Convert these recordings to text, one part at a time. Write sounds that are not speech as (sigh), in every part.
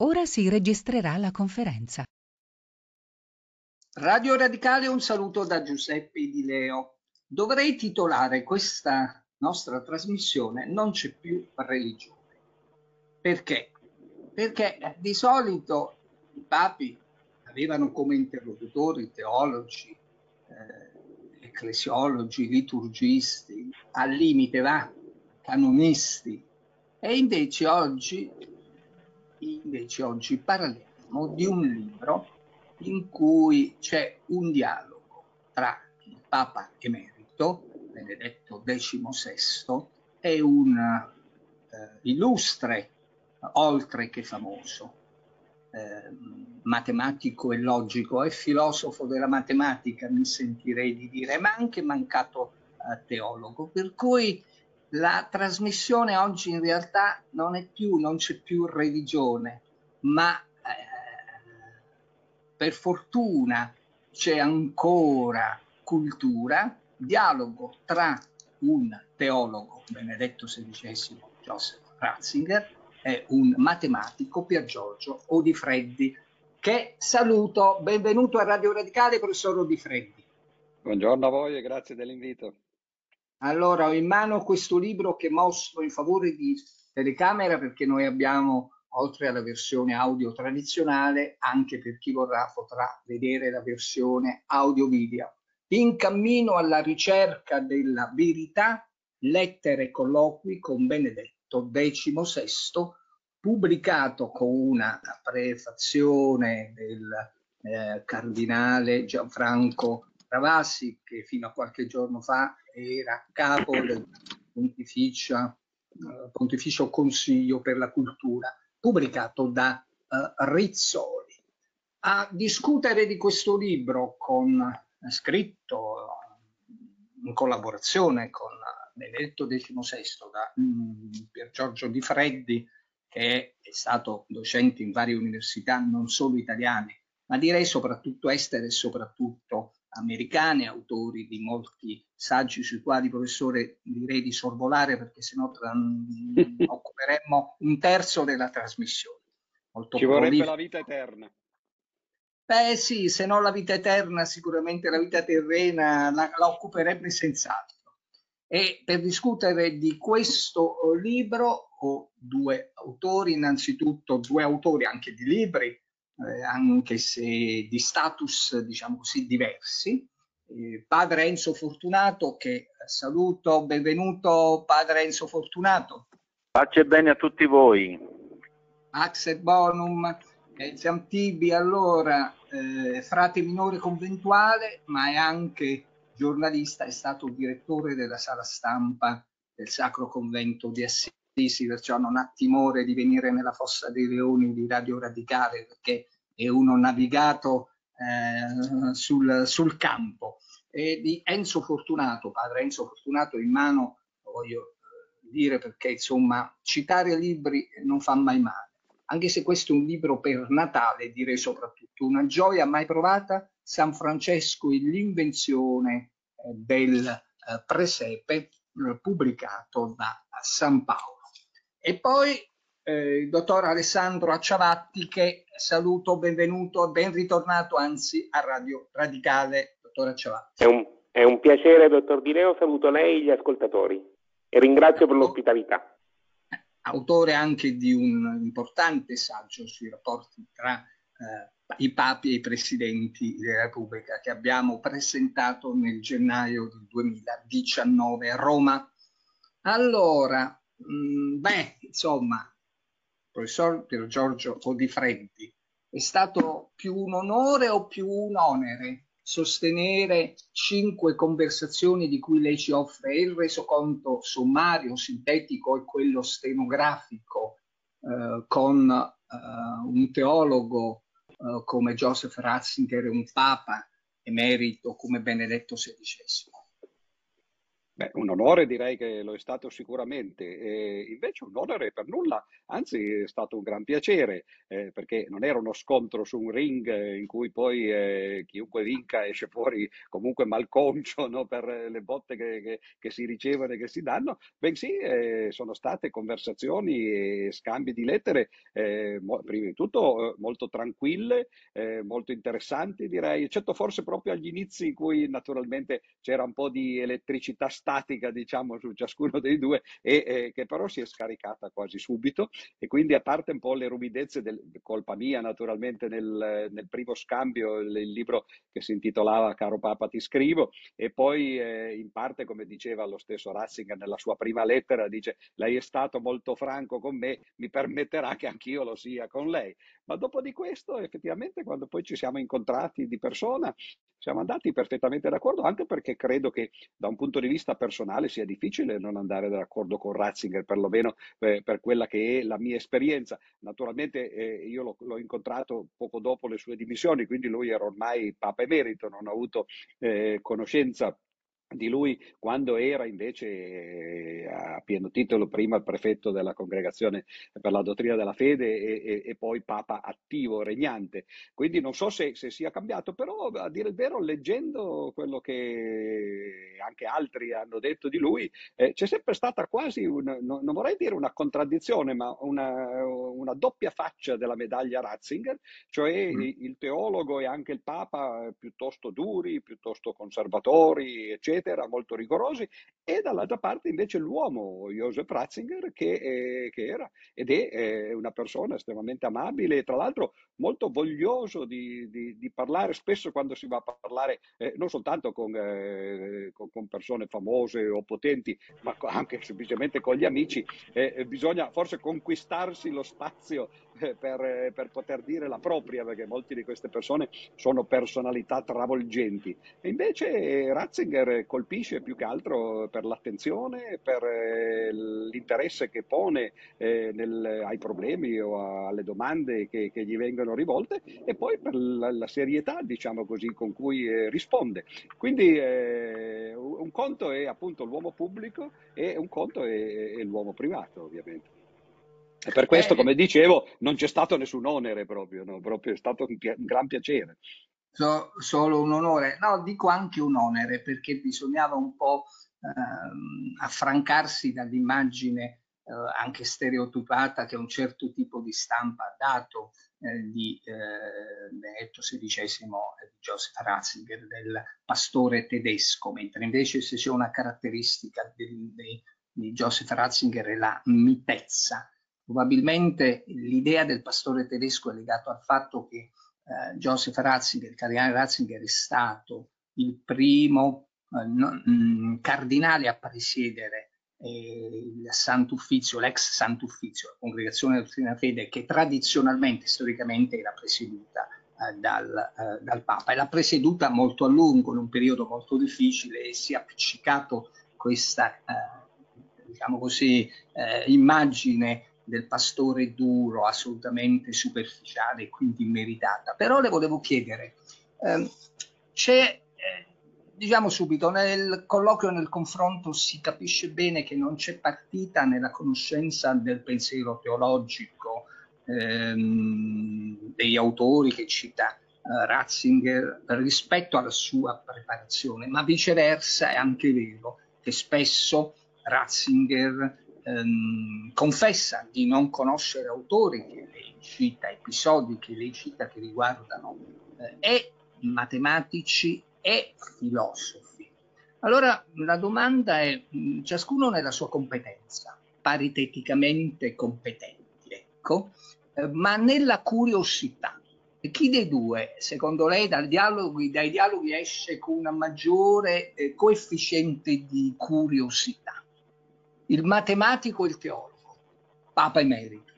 Ora si registrerà la conferenza. Radio Radicale, un saluto da Giuseppe Di Leo. Dovrei titolare questa nostra trasmissione Non c'è più religione. Perché? Perché di solito i papi avevano come interlocutori teologi, eh, ecclesiologi, liturgisti, al limite va, canonisti. E invece oggi invece oggi parleremo di un libro in cui c'è un dialogo tra il Papa Emerito, Benedetto XVI, e un eh, illustre, oltre che famoso, eh, matematico e logico e filosofo della matematica, mi sentirei di dire, ma anche mancato eh, teologo. Per cui la trasmissione oggi in realtà non è più, non c'è più religione, ma eh, per fortuna c'è ancora cultura, dialogo tra un teologo, Benedetto XVI, Joseph Ratzinger, e un matematico, Pier Giorgio Odifreddi, che saluto. Benvenuto a Radio Radicale, professor Odifreddi. Buongiorno a voi e grazie dell'invito. Allora, ho in mano questo libro che mostro in favore di telecamera perché noi abbiamo, oltre alla versione audio tradizionale, anche per chi vorrà potrà vedere la versione audio-video. In cammino alla ricerca della verità, lettere e colloqui con Benedetto XVI, pubblicato con una prefazione del eh, cardinale Gianfranco Ravassi, che fino a qualche giorno fa era capo del Pontificio, uh, Pontificio Consiglio per la Cultura, pubblicato da uh, Rizzoli. A discutere di questo libro con uh, scritto in collaborazione con Benedetto XVI da um, Pier Giorgio Di Freddi, che è stato docente in varie università, non solo italiane, ma direi soprattutto estere e soprattutto americane, autori di molti saggi sui quali, professore, direi di sorvolare perché sennò (laughs) occuperemmo un terzo della trasmissione. Molto Ci vorrebbe la vita eterna. Beh sì, se no la vita eterna, sicuramente la vita terrena la, la occuperebbe senz'altro. E per discutere di questo libro ho due autori, innanzitutto due autori anche di libri, eh, anche se di status diciamo così diversi. Eh, padre Enzo Fortunato, che saluto, benvenuto padre Enzo Fortunato. Pace bene a tutti voi. Axel Bonum, Enzo Antibi, allora eh, frate minore conventuale, ma è anche giornalista, è stato direttore della sala stampa del Sacro Convento di Assisi perciò non ha timore di venire nella fossa dei leoni di Radio Radicale perché è uno navigato eh, sul, sul, campo. E di Enzo Fortunato, padre Enzo Fortunato in mano, voglio eh, dire perché insomma citare libri non fa mai male, anche se questo è un libro per Natale, direi soprattutto una gioia mai provata, San Francesco e l'invenzione eh, del eh, presepe pubblicato da San Paolo. E poi eh, il dottor Alessandro Acciavatti che saluto, benvenuto, ben ritornato anzi a Radio Radicale, dottor Acciavatti. È un, è un piacere, dottor Di Leo, saluto lei e gli ascoltatori e ringrazio per l'ospitalità. Autore anche di un importante saggio sui rapporti tra eh, i papi e i presidenti della Repubblica che abbiamo presentato nel gennaio del 2019 a Roma. Allora, Mm, beh, insomma, professor Pier Giorgio Odifreddi, è stato più un onore o più un onere sostenere cinque conversazioni di cui lei ci offre il resoconto sommario, sintetico e quello stenografico eh, con eh, un teologo eh, come Joseph Ratzinger e un papa emerito come Benedetto XVI. Beh, un onore direi che lo è stato sicuramente, e invece un onore per nulla, anzi è stato un gran piacere, eh, perché non era uno scontro su un ring eh, in cui poi eh, chiunque vinca esce fuori comunque malconcio no, per le botte che, che, che, si ricevono e che si danno, bensì eh, sono state conversazioni e scambi di lettere, eh, mo, prima di tutto eh, molto tranquille, molto interessanti direi, eccetto forse proprio agli inizi in cui naturalmente c'era un po' di elettricità statica diciamo su ciascuno dei due e eh, che però si è scaricata quasi subito. E quindi a parte un po' le rumidezze del, colpa mia naturalmente nel, nel primo scambio il, il, libro che si intitolava Caro Papa ti scrivo e poi eh, in parte come diceva lo stesso Ratzinger nella sua prima lettera dice lei è stato molto franco con me mi permetterà che anch'io lo sia con lei ma dopo di questo effettivamente quando poi ci siamo incontrati di persona siamo andati perfettamente d'accordo anche perché credo che da un punto di vista personale sia difficile non andare d'accordo con Ratzinger, perlomeno eh, per quella che è la mia esperienza. Naturalmente eh, io l'ho, l'ho, incontrato poco dopo le sue dimissioni, quindi lui era ormai Papa emerito, non ho avuto eh, conoscenza di lui quando era invece eh, a pieno titolo prima il prefetto della congregazione per la dottrina della fede e, e, e poi papa attivo, regnante. Quindi non so se, se, sia cambiato, però a dire il vero, leggendo quello che anche altri hanno detto di lui, eh, c'è sempre stata quasi, una, no, non vorrei dire una contraddizione, ma una, una, doppia faccia della medaglia Ratzinger, cioè mm. il teologo e anche il papa piuttosto duri, piuttosto conservatori, eccetera eccetera, molto rigorosi, e dall'altra parte invece l'uomo Joseph Ratzinger che, eh, che era ed è eh, una persona estremamente amabile tra l'altro molto voglioso di, di, di parlare, spesso quando si va a parlare eh, non soltanto con, eh, con, con, persone famose o potenti, ma anche semplicemente con gli amici, eh, bisogna forse conquistarsi lo spazio per, per, poter dire la propria, perché molte di queste persone sono personalità travolgenti. E invece Ratzinger colpisce più che altro per l'attenzione, per eh, l'interesse che pone eh, nel, ai problemi o alle domande che, che, gli vengono rivolte e poi per la, la serietà, diciamo così, con cui eh, risponde. Quindi eh, un conto è appunto l'uomo pubblico e un conto è, è l'uomo privato, ovviamente. E per questo, eh, come dicevo, non c'è stato nessun onere proprio, no? proprio è stato un, un gran piacere. So, solo un onore, no, dico anche un onere perché bisognava un po' ehm, affrancarsi dall'immagine eh, anche stereotipata che un certo tipo di stampa ha dato eh, di eh, Benedetto XVI e di Joseph Ratzinger, del pastore tedesco, mentre invece se c'è una caratteristica del, di, di Joseph Ratzinger è la mitezza, Probabilmente l'idea del pastore tedesco è legata al fatto che eh, Joseph Ratzinger, il cardinale Ratzinger, è stato il primo eh, no, mh, mm, cardinale a presiedere eh, il Sant'Uffizio, l'ex Sant'Uffizio, la congregazione dottrina fede, che tradizionalmente, storicamente, era presieduta eh, dal, eh, dal, Papa. E l'ha presieduta molto a lungo, in un periodo molto difficile, e si è appiccicato questa, eh, diciamo così, immagine del pastore duro, assolutamente superficiale e quindi immeritata. Però le volevo chiedere, ehm, c'è, eh, diciamo subito, nel colloquio, nel confronto si capisce bene che non c'è partita nella conoscenza del pensiero teologico ehm, degli autori che cita eh, Ratzinger rispetto alla sua preparazione, ma viceversa è anche vero che spesso Ratzinger ehm, confessa di non conoscere autori che lei cita, episodi che lei cita che riguardano eh, e matematici e filosofi. Allora la domanda è, mh, ciascuno nella sua competenza, pariteticamente competenti, ecco, eh, ma nella curiosità. Chi dei due, secondo lei, dialoghi, dai dialoghi esce con una maggiore eh, coefficiente di curiosità? Il matematico e il teologo, Papa emerito.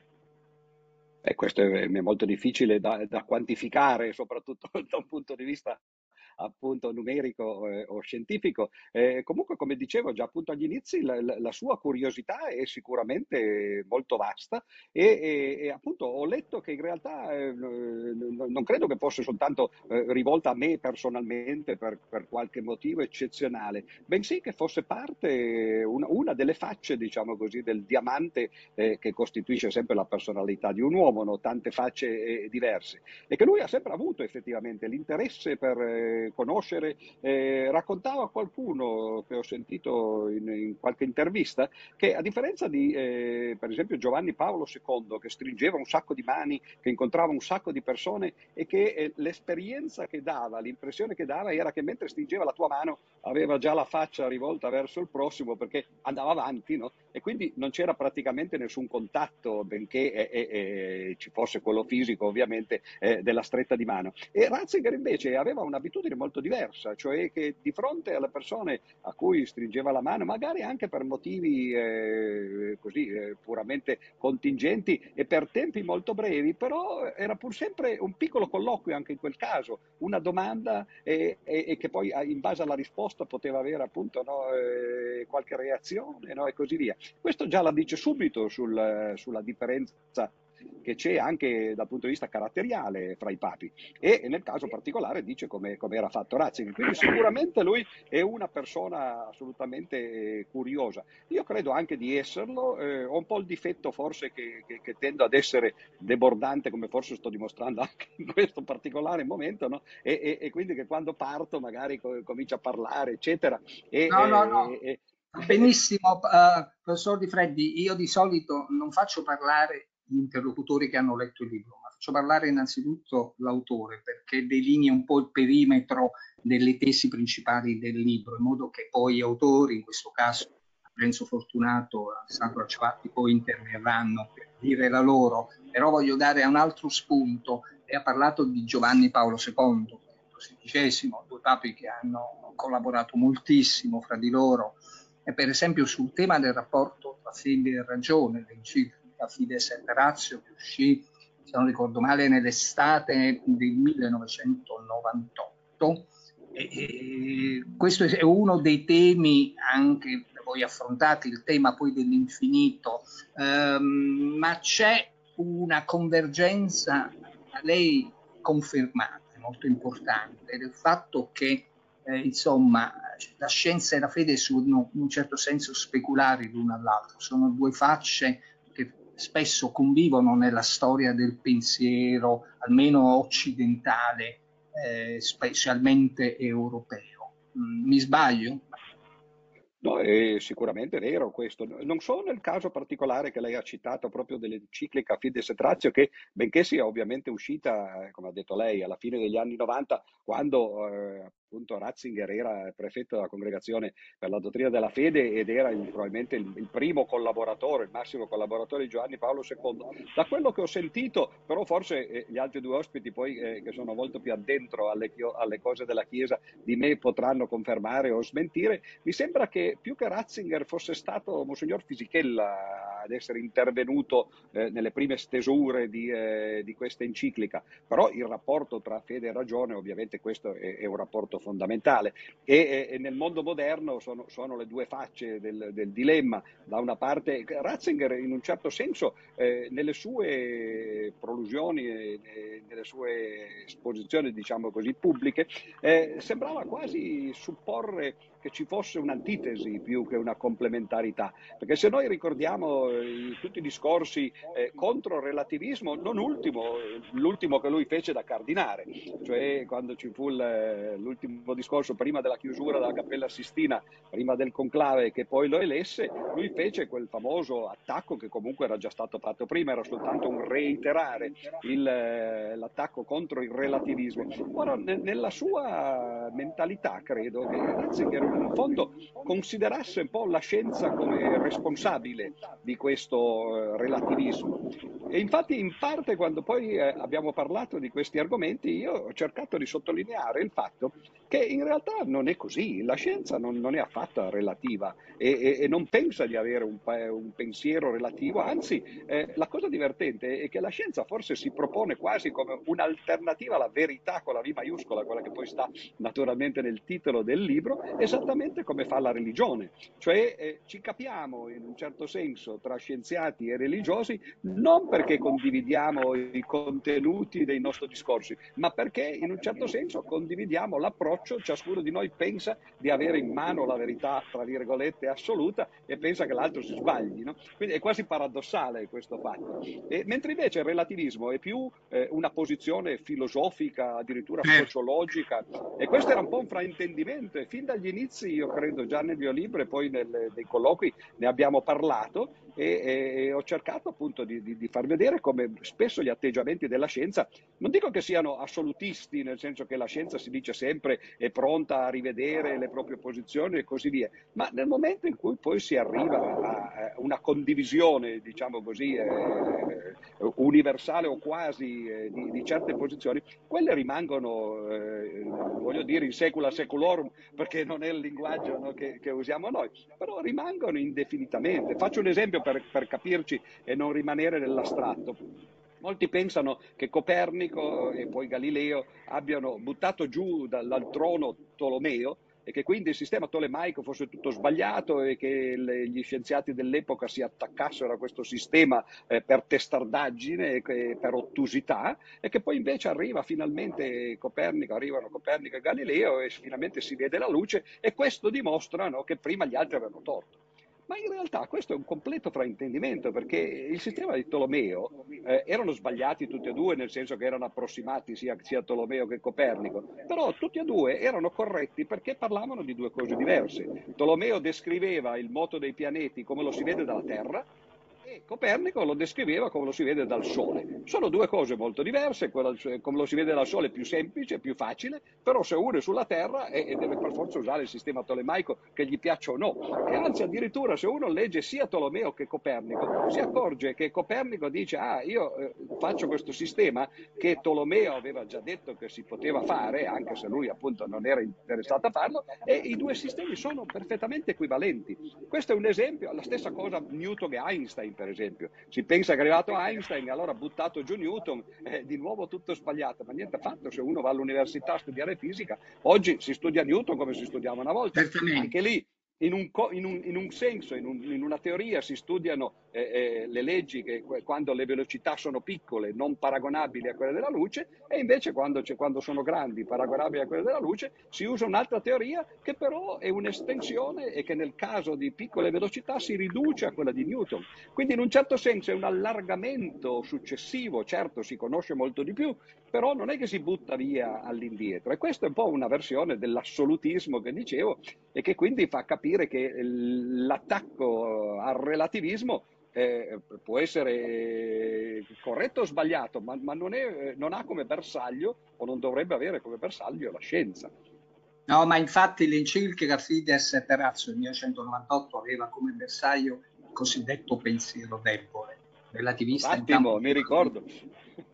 Eh, questo è, molto difficile da, da, quantificare, soprattutto (laughs) da un punto di vista appunto numerico eh, o scientifico. Eh, comunque, come dicevo già appunto agli inizi, la, la, sua curiosità è sicuramente molto vasta e, e, e appunto ho letto che in realtà eh, non credo che fosse soltanto eh, rivolta a me personalmente per, per, qualche motivo eccezionale, bensì che fosse parte, una, una delle facce, diciamo così, del diamante eh, che costituisce sempre la personalità di un uomo, no? tante facce eh, diverse, e che lui ha sempre avuto effettivamente l'interesse per conoscere. Eh, raccontava qualcuno che ho sentito in, in, qualche intervista che a differenza di, eh, per esempio, Giovanni Paolo II, che stringeva un sacco di mani, che incontrava un sacco di persone e che eh, l'esperienza che dava, l'impressione che dava era che mentre stringeva la tua mano aveva già la faccia rivolta verso il prossimo perché andava avanti, no? E quindi non c'era praticamente nessun contatto, benché eh, eh, ci fosse quello fisico ovviamente della stretta di mano. E Ratzinger invece aveva un'abitudine molto diversa, cioè che di fronte alle persone a cui stringeva la mano, magari anche per motivi eh, così eh, puramente contingenti e per tempi molto brevi, però era pur sempre un piccolo colloquio anche in quel caso, una domanda e, e, e che poi in base alla risposta poteva avere appunto no, qualche reazione no, e così via. Questo già la dice subito sul, sulla differenza che c'è anche dal punto di vista caratteriale fra i papi e nel caso particolare dice come, come era fatto Ratzinger. Quindi sicuramente lui è una persona assolutamente eh, curiosa. Io credo anche di esserlo, eh, ho un po' il difetto forse che, che, che, tendo ad essere debordante come forse sto dimostrando anche in questo particolare momento no? e, e, e, quindi che quando parto magari comincio a parlare eccetera. E, no, no, no. Benissimo, uh, professor Di Freddi, io di solito non faccio parlare gli interlocutori che hanno letto il libro, ma faccio parlare innanzitutto l'autore perché delinea un po' il perimetro delle tesi principali del libro, in modo che poi gli autori, in questo caso Renzo Fortunato e Sandro Acciavatti, poi interverranno per dire la loro, però voglio dare un altro spunto e ha parlato di Giovanni Paolo II, XVI, due papi che hanno collaborato moltissimo fra di loro. E per esempio sul tema del rapporto tra fede e ragione, l'enciclica Fides et Ratio che uscì, se non ricordo male, nell'estate del 1998. E, e questo è uno dei temi anche voi affrontati, il tema poi dell'infinito, um, ma c'è una convergenza a lei confermata, molto importante, del fatto che eh, insomma, la scienza e la fede sono in un certo senso speculari l'una all'altra, sono due facce spesso convivono nella storia del pensiero, almeno occidentale, eh, specialmente europeo. Mm, mi sbaglio? No, è sicuramente vero questo. Non so nel caso particolare che lei ha citato proprio dell'enciclica Fides et Ratio, che benché sia ovviamente uscita, eh, come ha detto lei, alla fine degli anni 90, quando eh, appunto Ratzinger era prefetto della congregazione per la dottrina della fede ed era il, probabilmente il, il, primo collaboratore, il massimo collaboratore di Giovanni Paolo II. Da quello che ho sentito, però forse eh, gli altri due ospiti poi eh, che sono molto più addentro alle, alle, cose della Chiesa di me potranno confermare o smentire, mi sembra che più che Ratzinger fosse stato Monsignor Fisichella ad essere intervenuto eh, nelle prime stesure di, eh, di, questa enciclica, però il rapporto tra fede e ragione ovviamente questo è, è un rapporto fondamentale e, e nel mondo moderno sono, sono, le due facce del, del, dilemma. Da una parte Ratzinger in un certo senso eh, nelle sue prolusioni e nelle sue esposizioni diciamo così pubbliche eh, sembrava quasi supporre che ci fosse un'antitesi più che una complementarità, perché se noi ricordiamo eh, tutti i discorsi eh, contro il relativismo, non ultimo, l'ultimo che lui fece da cardinale, cioè quando ci fu l'ultimo discorso prima della chiusura della Cappella Sistina, prima del conclave che poi lo elesse, lui fece quel famoso attacco che comunque era già stato fatto prima, era soltanto un reiterare il, eh, l'attacco contro il relativismo. Ora, nella sua mentalità credo che Ratzinger in fondo considerasse un po' la scienza come responsabile di, questo eh, relativismo. E infatti in parte quando poi eh, abbiamo parlato di questi argomenti io ho cercato di sottolineare il fatto che in realtà non è così, la scienza non, non è affatto relativa e, e, e, non pensa di avere un, un pensiero relativo, anzi eh, la cosa divertente è che la scienza forse si propone quasi come un'alternativa alla verità con la V maiuscola, quella che poi sta naturalmente nel titolo del libro, esattamente come fa la religione, cioè eh, ci capiamo in un certo senso tra scienziati e religiosi non perché condividiamo i contenuti dei nostri discorsi, ma perché in un certo senso condividiamo l'approccio approccio, ciascuno di noi pensa di avere in mano la verità, tra virgolette, assoluta e pensa che l'altro si sbagli. No? Quindi è quasi paradossale questo fatto. E, mentre invece il relativismo è più eh, una posizione filosofica, addirittura sociologica, e questo era un po' un fraintendimento e fin dagli inizi, io credo, già nel mio libro e poi nel, nei colloqui ne abbiamo parlato, e, e, ho cercato appunto di, di, di, far vedere come spesso gli atteggiamenti della scienza, non dico che siano assolutisti, nel senso che la scienza si dice sempre è pronta a rivedere le proprie posizioni e così via, ma nel momento in cui poi si arriva a una condivisione, diciamo così, eh, universale o quasi eh, di, di, certe posizioni, quelle rimangono, eh, voglio dire, in secula seculorum, perché non è il linguaggio no, che, che usiamo noi, però rimangono indefinitamente. Faccio un esempio per, per capirci e non rimanere nell'astratto. Molti pensano che Copernico e poi Galileo abbiano buttato giù dal, dal trono Tolomeo e che quindi il sistema tolemaico fosse tutto sbagliato e che le, gli scienziati dell'epoca si attaccassero a questo sistema eh, per testardaggine e per ottusità e che poi invece arriva finalmente Copernico, arrivano Copernico e Galileo e finalmente si vede la luce e questo dimostra no, che prima gli altri avevano torto. Ma in realtà questo è un completo fraintendimento perché il sistema di Tolomeo eh, erano sbagliati tutti e due, nel senso che erano approssimati sia, sia Tolomeo che Copernico, però tutti e due erano corretti perché parlavano di due cose diverse. Tolomeo descriveva il moto dei pianeti come lo si vede dalla Terra, e Copernico lo descriveva come lo si vede dal Sole. Sono due cose molto diverse, come lo si vede dal Sole è più semplice, più facile, però se uno è sulla Terra e, deve per forza usare il sistema tolemaico che gli piaccia o no. E anzi addirittura se uno legge sia Tolomeo che Copernico, si accorge che Copernico dice ah io eh, faccio questo sistema che Tolomeo aveva già detto che si poteva fare, anche se lui appunto non era interessato a farlo, e i due sistemi sono perfettamente equivalenti. Questo è un esempio, la stessa cosa Newton e Einstein per esempio. Si pensa che è arrivato Einstein e allora ha buttato giù Newton, è di nuovo tutto sbagliato, ma niente affatto, se uno va all'università a studiare fisica, oggi si studia Newton come si studiava una volta, anche lì in un, in, un, in un, senso, in, un, in, una teoria si studiano eh, eh, le leggi che quando le velocità sono piccole, non paragonabili a quelle della luce, e invece quando, quando, sono grandi, paragonabili a quelle della luce, si usa un'altra teoria che però è un'estensione e che nel caso di piccole velocità si riduce a quella di Newton. Quindi in un certo senso è un allargamento successivo, certo si conosce molto di più, però non è che si butta via all'indietro. E questa è un po' una versione dell'assolutismo che dicevo e che quindi fa capire che l'attacco al relativismo eh, può essere corretto o sbagliato, ma, ma non, è, non, ha come bersaglio o non dovrebbe avere come bersaglio la scienza. No, ma infatti l'enciclica Fides Ratio del 1998 aveva come bersaglio il cosiddetto pensiero debole, relativista. Attimo, mi ricordo.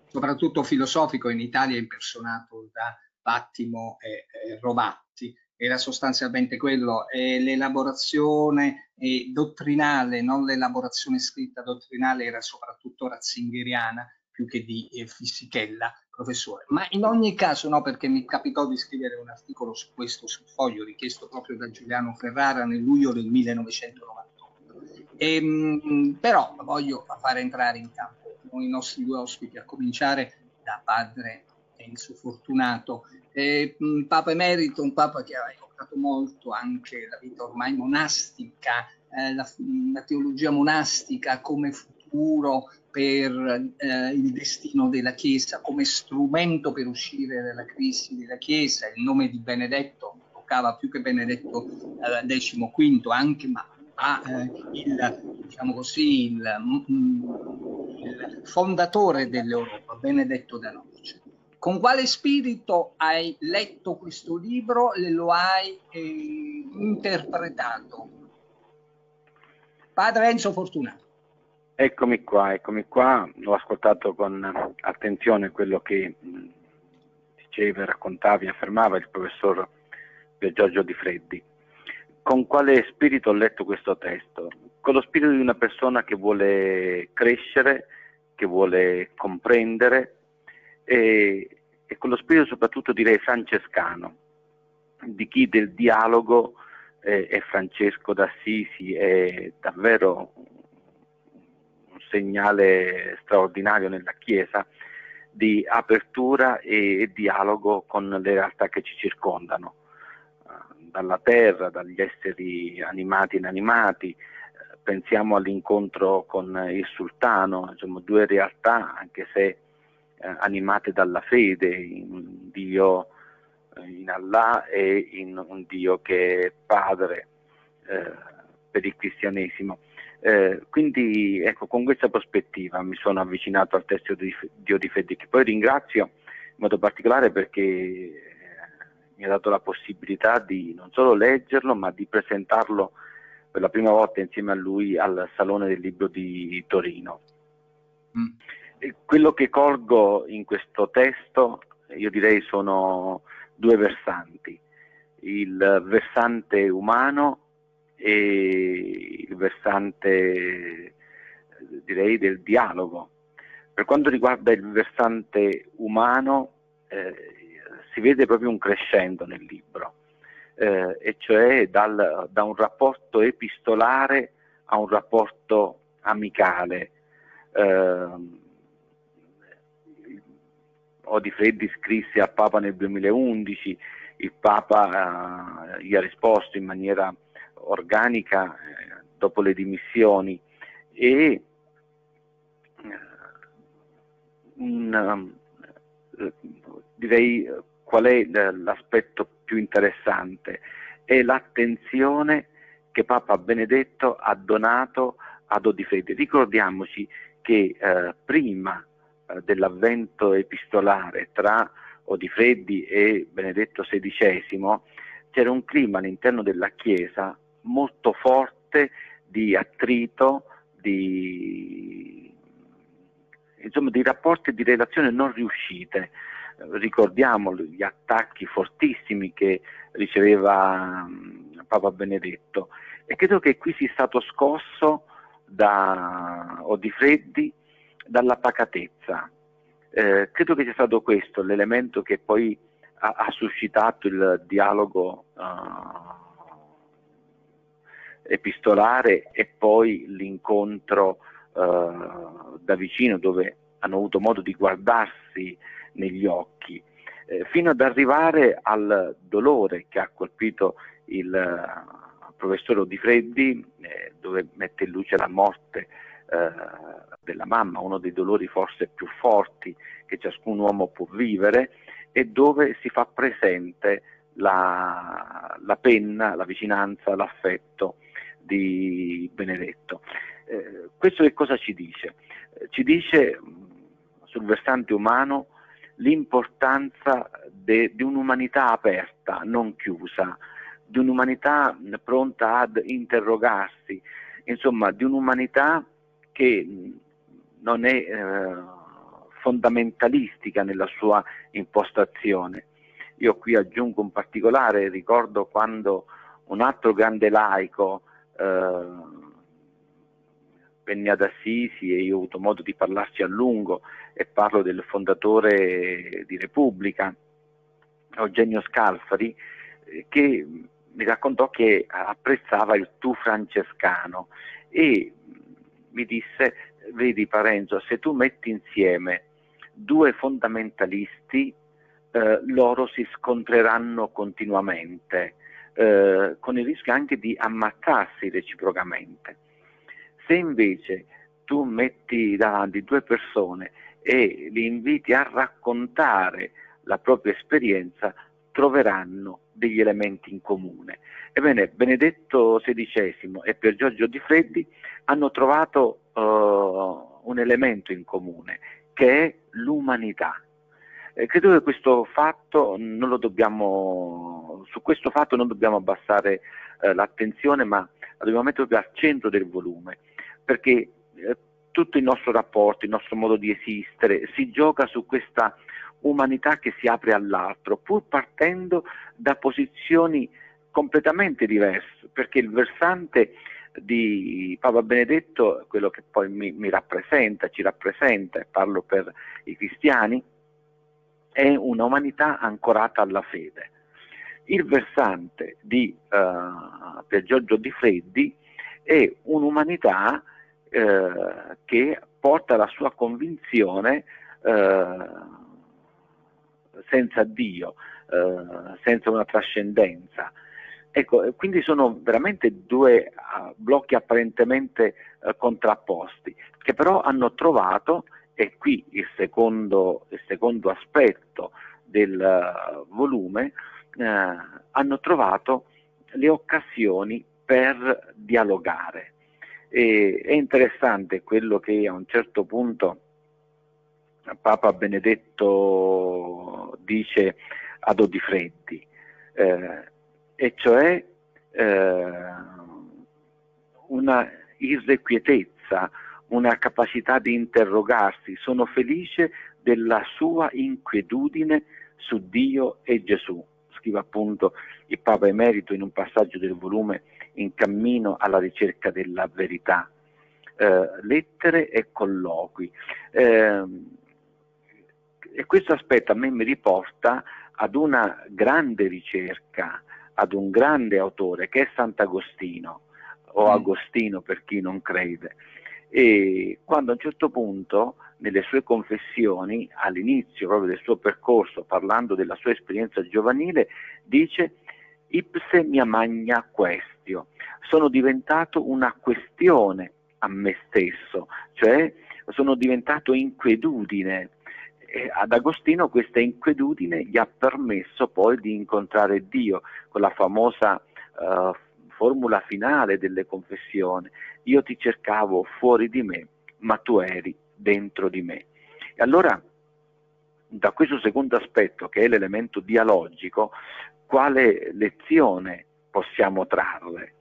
Soprattutto filosofico in Italia impersonato da Vattimo e, e Rovatti era sostanzialmente quello, l'elaborazione eh, dottrinale, non l'elaborazione scritta dottrinale, era soprattutto ratzingeriana più che di eh, Fisichella, professore. Ma in ogni caso no, perché mi capitò di scrivere un articolo su questo sul foglio richiesto proprio da Giuliano Ferrara nel luglio del 1998. E, mh, però voglio fare entrare in campo i nostri due ospiti, a cominciare da padre Enzo Fortunato, eh, Papa Emerito, un Papa che ha evocato molto anche la vita ormai monastica, eh, la, la, teologia monastica come futuro per eh, il destino della Chiesa, come strumento per uscire dalla crisi della Chiesa. Il nome di Benedetto toccava più che Benedetto XV, eh, anche ma a eh, il, diciamo così, il, il fondatore dell'Europa, Benedetto da Noce. Con quale spirito hai letto questo libro e lo hai eh, interpretato? Padre Enzo Fortunato. Eccomi qua, eccomi qua, ho ascoltato con attenzione quello che diceva, raccontava e affermava il professor Giorgio Di Freddi. Con quale spirito ho letto questo testo? Con lo spirito di una persona che vuole crescere, che vuole comprendere e, e con lo spirito soprattutto direi francescano, di chi del dialogo eh, è Francesco d'Assisi, è davvero segnale straordinario nella Chiesa di apertura e dialogo con le realtà che ci circondano, eh, dalla terra, dagli esseri animati e inanimati, pensiamo all'incontro con il sultano, insomma due realtà anche se animate dalla fede in un Dio, in Allah e in un Dio che è padre eh, per il cristianesimo. Eh, quindi ecco, con questa prospettiva mi sono avvicinato al testo di Dio di Fede, che poi ringrazio in modo particolare perché eh, mi ha dato la possibilità di non solo leggerlo, ma di presentarlo per la prima volta insieme a lui al Salone del Libro di Torino. Mm. Quello che colgo in questo testo, io direi, sono due versanti. Il versante umano e il versante direi del dialogo. Per quanto riguarda il versante umano eh, si vede proprio un crescendo nel libro, eh, e cioè dal, da un rapporto epistolare a un rapporto amicale. Eh, Odi Freddi scrisse al Papa nel 2011, il Papa eh, gli ha risposto in maniera organica eh, dopo le dimissioni e eh, un, direi qual è l'aspetto più interessante è l'attenzione che Papa Benedetto ha donato ad Odifredi. Ricordiamoci che eh, prima dell'avvento epistolare tra Odifreddi e Benedetto XVI c'era un clima all'interno della Chiesa molto forte di attrito, di, insomma, di rapporti e di relazioni non riuscite. Ricordiamo gli attacchi fortissimi che riceveva Papa Benedetto e credo che qui sia stato scosso da Odifreddi dalla pacatezza. Eh, credo che sia stato questo l'elemento che poi ha, ha suscitato il dialogo uh, epistolare e poi l'incontro eh, da vicino dove hanno avuto modo di guardarsi negli occhi, eh, fino ad arrivare al dolore che ha colpito il uh, professore Odifreddi, eh, dove mette in luce la morte eh, della mamma, uno dei dolori forse più forti che ciascun uomo può vivere, e dove si fa presente la, la penna, la vicinanza, l'affetto di Benedetto. Eh, questo che cosa ci dice? Eh, ci dice sul versante umano l'importanza di un'umanità aperta, non chiusa, di un'umanità pronta ad interrogarsi, insomma di un'umanità che non è eh, fondamentalistica nella sua impostazione. Io qui aggiungo un particolare, ricordo quando un altro grande laico, eh, venne ad Assisi e io ho avuto modo di parlarci a lungo e parlo del fondatore di Repubblica, Eugenio Scalfari, che mi raccontò che apprezzava il tu francescano e mi disse, vedi Parenzo, se tu metti insieme due fondamentalisti, eh, loro si scontreranno continuamente eh, con il rischio anche di ammazzarsi reciprocamente. Se invece tu metti davanti due persone e li inviti a raccontare la propria esperienza, troveranno degli elementi in comune. Ebbene, Benedetto XVI e Pier Giorgio Di Freddi hanno trovato uh, un elemento in comune, che è l'umanità. Eh, credo che questo dobbiamo, su questo fatto non dobbiamo abbassare eh, l'attenzione, ma la dobbiamo mettere proprio al centro del volume, perché eh, tutto il nostro rapporto, il nostro modo di esistere, si gioca su questa umanità che si apre all'altro, pur partendo da posizioni completamente diverse, perché il versante di Papa Benedetto, quello che poi mi, mi rappresenta, ci rappresenta, e parlo per i cristiani, è una umanità ancorata alla fede. Il versante di uh, Pier Giorgio Di Freddi è un'umanità uh, che porta la sua convinzione uh, senza Dio, senza una trascendenza. Ecco, quindi sono veramente due blocchi apparentemente contrapposti, che però hanno trovato e qui il secondo, il secondo aspetto del uh, volume, uh, hanno trovato le occasioni per dialogare. E, è interessante quello che a un certo punto Papa Benedetto dice ad Odifreddi, eh, e cioè eh, una irrequietezza, una capacità di interrogarsi, sono felice della sua inquietudine su Dio e Gesù, scrive appunto il Papa Emerito in un passaggio del volume In cammino alla ricerca della verità. Eh, lettere e colloqui. Eh, e questo aspetto a me mi riporta ad una grande ricerca, ad un grande autore che è Sant'Agostino, o mm. Agostino per chi non crede, e quando a un certo punto nelle sue confessioni, all'inizio proprio del suo percorso, parlando della sua esperienza giovanile, dice ipse mia magna questio, sono diventato una questione a me stesso, cioè sono diventato inquietudine. E ad Agostino questa inquietudine gli ha permesso poi di incontrare Dio, con la famosa uh, formula finale delle confessioni, io ti cercavo fuori di me, ma tu eri dentro di me. E allora, da questo secondo aspetto, che è l'elemento dialogico, quale lezione possiamo trarre?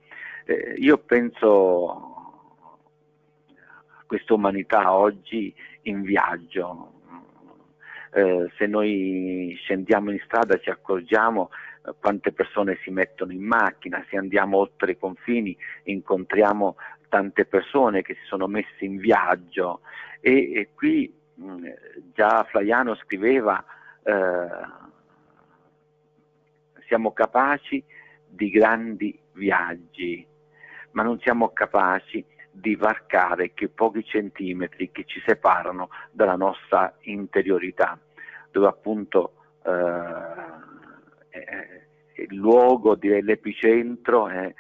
Eh, io penso a questa umanità oggi in viaggio. Eh, se noi scendiamo in strada ci accorgiamo eh, quante persone si mettono in macchina, se andiamo oltre i confini incontriamo tante persone che si sono messe in viaggio. E, e qui mh, già Flaiano scriveva eh, siamo capaci di grandi viaggi, ma non siamo capaci di varcare che pochi centimetri che ci separano dalla nostra interiorità, dove appunto eh, il luogo, direi l'epicentro eh,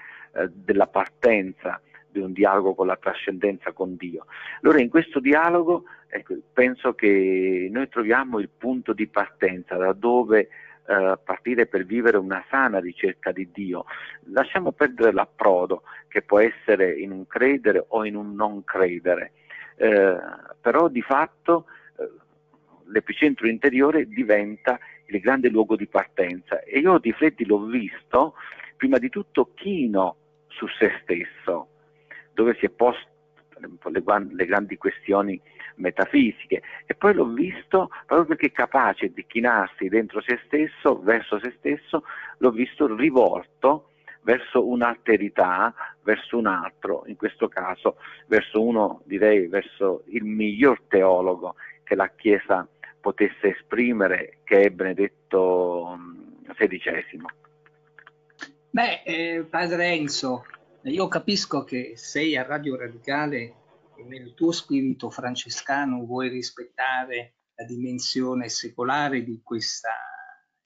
della partenza di un dialogo con la trascendenza con Dio. Allora in questo dialogo ecco, penso che noi troviamo il punto di partenza da dove eh, partire per vivere una sana ricerca di Dio. Lasciamo perdere l'approdo che può essere in un credere o in un non credere, eh, però di fatto eh, l'epicentro interiore diventa il grande luogo di partenza e io di Freddi l'ho visto prima di tutto chino su se stesso, dove si è posto le, grandi questioni metafisiche e poi l'ho visto proprio perché è capace di chinarsi dentro se stesso, verso se stesso, l'ho visto rivolto verso un'alterità, verso un altro, in questo caso verso uno, direi, verso il miglior teologo che la Chiesa potesse esprimere, che è Benedetto XVI. Beh, eh, Padre Enzo, io capisco che sei a Radio Radicale e nel tuo spirito francescano vuoi rispettare la dimensione secolare di questa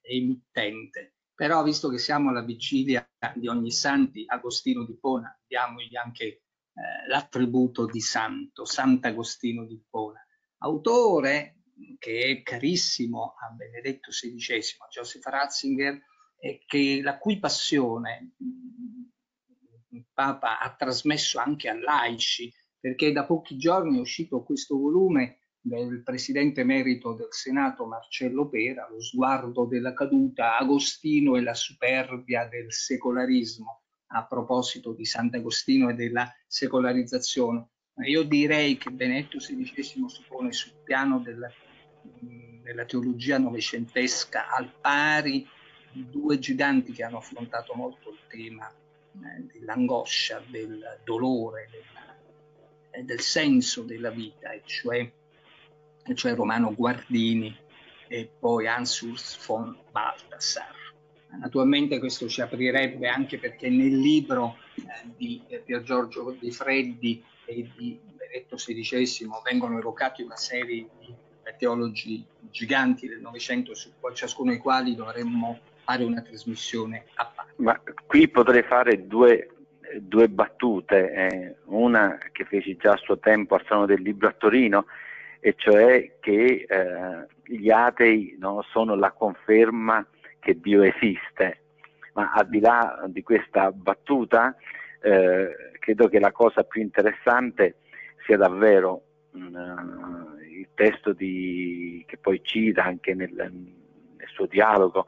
emittente, però visto che siamo alla vigilia di ogni santi, Agostino di Pona, diamogli anche eh, l'attributo di santo, Sant'Agostino di Pona, autore che è carissimo a Benedetto XVI, a Joseph Ratzinger, e che, la cui passione Papa ha trasmesso anche a laici, perché da pochi giorni è uscito questo volume del presidente emerito del Senato Marcello Pera, Lo sguardo della caduta, Agostino e la superbia del secolarismo, a proposito di Sant'Agostino e della secolarizzazione. Io direi che Benedetto XVI si pone sul piano della, della teologia novecentesca al pari di due giganti che hanno affrontato molto il tema dell'angoscia, del dolore, del, del, senso della vita, e cioè, e cioè Romano Guardini e poi Hans Urs von Balthasar. Naturalmente questo ci aprirebbe anche perché nel libro eh, di eh, Pier Giorgio Di Freddi e di Benedetto XVI vengono evocati una serie di teologi giganti del Novecento, su ciascuno dei quali dovremmo fare una trasmissione a parte. Ma qui potrei fare due, due battute, eh, una che feci già a suo tempo al Salone del Libro a Torino, e cioè che eh, gli atei no, sono la conferma che Dio esiste. Ma al di là di questa battuta, eh, credo che la cosa più interessante sia davvero mh, mm, il testo di, che poi cita anche nel, nel suo dialogo,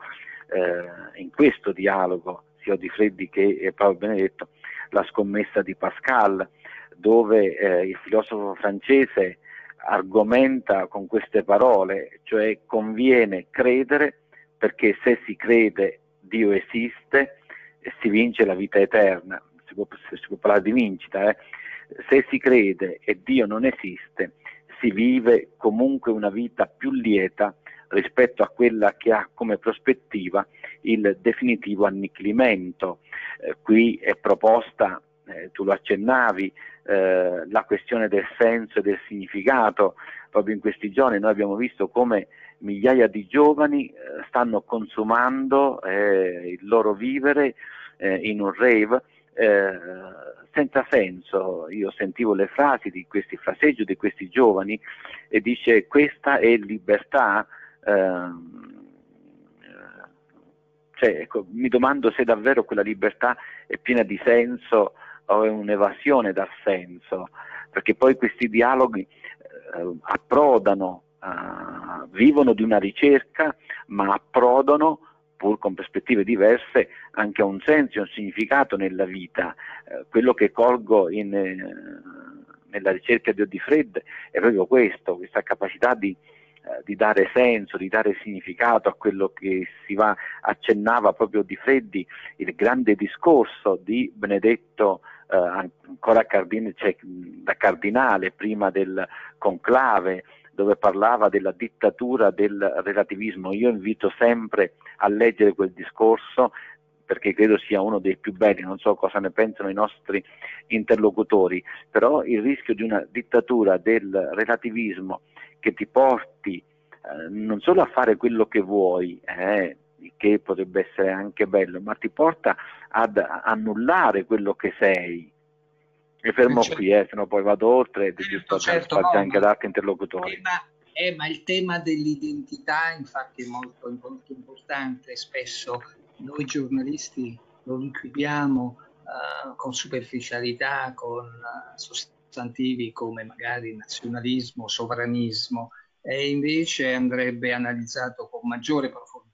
eh, in questo dialogo, sia di Freddi che Paolo Benedetto, la scommessa di Pascal, dove eh, il filosofo francese argomenta con queste parole, cioè conviene credere perché se si crede Dio esiste e si vince la vita eterna, si può, si può parlare di vincita, eh? se si crede e Dio non esiste, si vive comunque una vita più lieta rispetto a quella che ha come prospettiva il definitivo annichilimento. Eh, qui è proposta, eh, tu lo accennavi, eh, la questione del senso e del significato. Proprio in questi giorni noi abbiamo visto come migliaia di giovani eh, stanno consumando eh, il loro vivere eh, in un rave senza senso. Io sentivo le frasi di questi fraseggi di questi giovani e dice questa è libertà. Ehm, cioè, ecco, mi domando se davvero quella libertà è piena di senso o è un'evasione dal senso, perché poi questi dialoghi eh, approdano uh, vivono di una ricerca, ma approdano, pur con prospettive diverse, anche a un senso e un significato nella vita. Uh, quello che colgo in, eh, nella ricerca di Odifred è proprio questo, questa capacità di, di, dare senso, di dare significato a quello che si va, accennava proprio Di Freddi, il grande discorso di Benedetto eh, ancora cardine, cioè, da cardinale prima del conclave dove parlava della dittatura del relativismo. Io invito sempre a leggere quel discorso perché credo sia uno dei più belli, non so cosa ne pensano i nostri interlocutori, però il rischio di una dittatura del relativismo che ti porti eh, non solo a fare quello che vuoi, eh, che potrebbe essere anche bello, ma ti porta ad annullare quello che sei. E fermo certo. qui, eh, se no poi vado oltre e certo, certo, no, anche ad altri interlocutori. Ma, eh, ma il tema dell'identità infatti è molto, molto importante, spesso noi giornalisti lo liquidiamo uh, con superficialità, con uh, sostantivi come magari nazionalismo, sovranismo, e invece andrebbe analizzato con maggiore profondità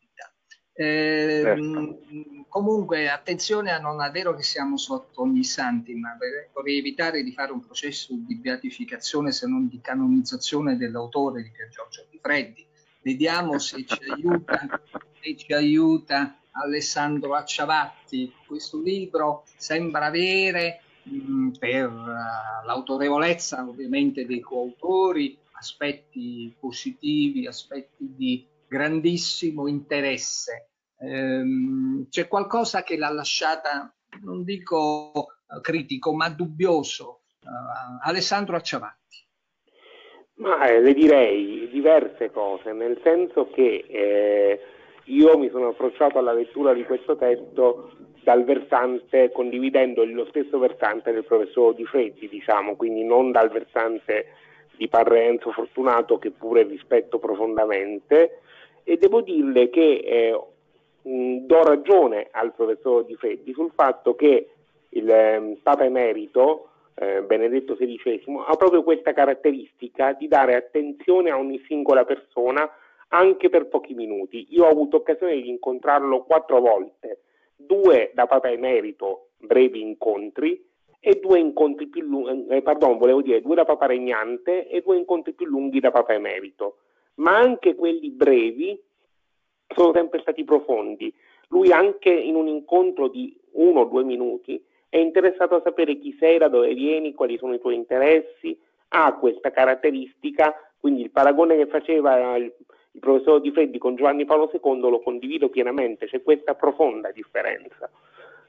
eh, certo. Comunque, attenzione a non è vero che siamo sotto ogni santi, ma vorrei evitare di fare un processo di beatificazione se non di canonizzazione dell'autore di Pier Giorgio Di Freddi. Vediamo se ci aiuta, se ci aiuta Alessandro Acciavatti. Questo libro sembra avere mh, per uh, l'autorevolezza ovviamente dei coautori aspetti positivi, aspetti di grandissimo interesse. Ehm, c'è qualcosa che l'ha lasciata, non dico eh, critico, ma dubbioso. Uh, Alessandro Acciavatti. Ma eh, le direi diverse cose, nel senso che eh, io mi sono approcciato alla lettura di questo testo dal versante, condividendo lo stesso versante del professor Di Freddi, diciamo, quindi non dal versante di Padre Enzo Fortunato che pure rispetto profondamente, e devo dirle che eh, mh, do ragione al professor Di Freddi sul fatto che il eh, Papa Emerito eh, Benedetto XVI ha proprio questa caratteristica di dare attenzione a ogni singola persona anche per pochi minuti. Io ho avuto occasione di incontrarlo quattro volte, due da Papa Emerito, brevi incontri, e due incontri più lunghi, eh, pardon, volevo dire due da Papa Regnante e due incontri più lunghi da Papa Emerito, ma anche quelli brevi sono sempre stati profondi. Lui anche in un incontro di uno o due minuti è interessato a sapere chi sei, da dove vieni, quali sono i tuoi interessi, ha questa caratteristica, quindi il paragone che faceva il, il professor Di Freddi con Giovanni Paolo II lo condivido pienamente, c'è questa profonda differenza.